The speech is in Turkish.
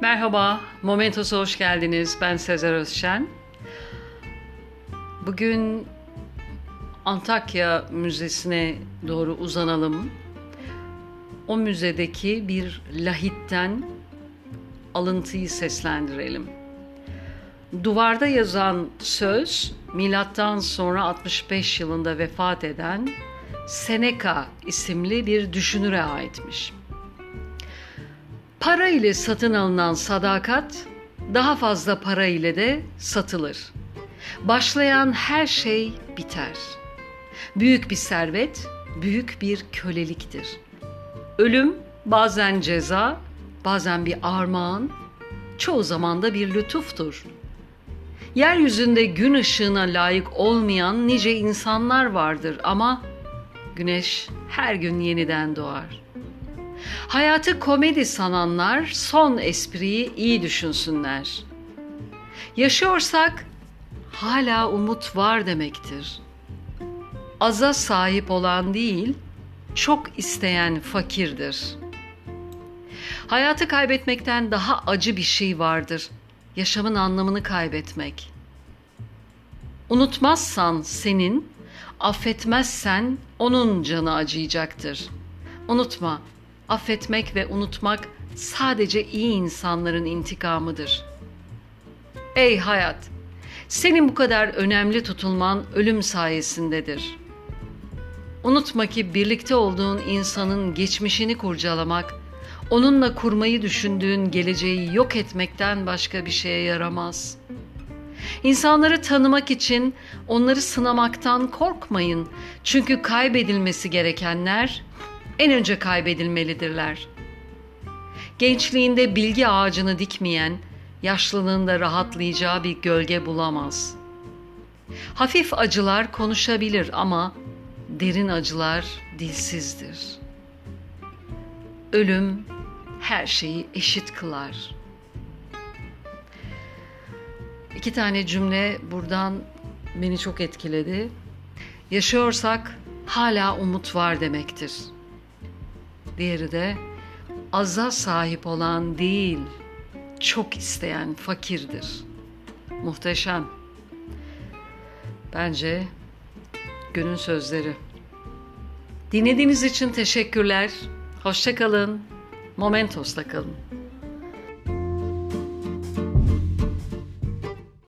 Merhaba, Momentos'a hoş geldiniz. Ben Sezer Özşen. Bugün Antakya Müzesi'ne doğru uzanalım. O müzedeki bir lahitten alıntıyı seslendirelim. Duvarda yazan söz milattan sonra 65 yılında vefat eden Seneca isimli bir düşünüre aitmiş. Para ile satın alınan sadakat daha fazla para ile de satılır. Başlayan her şey biter. Büyük bir servet, büyük bir köleliktir. Ölüm bazen ceza, bazen bir armağan, çoğu zaman da bir lütuftur. Yeryüzünde gün ışığına layık olmayan nice insanlar vardır ama güneş her gün yeniden doğar. Hayatı komedi sananlar son espriyi iyi düşünsünler. Yaşıyorsak hala umut var demektir. Aza sahip olan değil, çok isteyen fakirdir. Hayatı kaybetmekten daha acı bir şey vardır. Yaşamın anlamını kaybetmek. Unutmazsan senin, affetmezsen onun canı acıyacaktır. Unutma, affetmek ve unutmak sadece iyi insanların intikamıdır. Ey hayat, senin bu kadar önemli tutulman ölüm sayesindedir. Unutma ki birlikte olduğun insanın geçmişini kurcalamak, onunla kurmayı düşündüğün geleceği yok etmekten başka bir şeye yaramaz. İnsanları tanımak için onları sınamaktan korkmayın. Çünkü kaybedilmesi gerekenler en önce kaybedilmelidirler. Gençliğinde bilgi ağacını dikmeyen, yaşlılığında rahatlayacağı bir gölge bulamaz. Hafif acılar konuşabilir ama derin acılar dilsizdir. Ölüm her şeyi eşit kılar. İki tane cümle buradan beni çok etkiledi. Yaşıyorsak hala umut var demektir. Diğeri de aza sahip olan değil, çok isteyen fakirdir. Muhteşem. Bence günün sözleri. Dinlediğiniz için teşekkürler. Hoşçakalın. Momentos'ta kalın.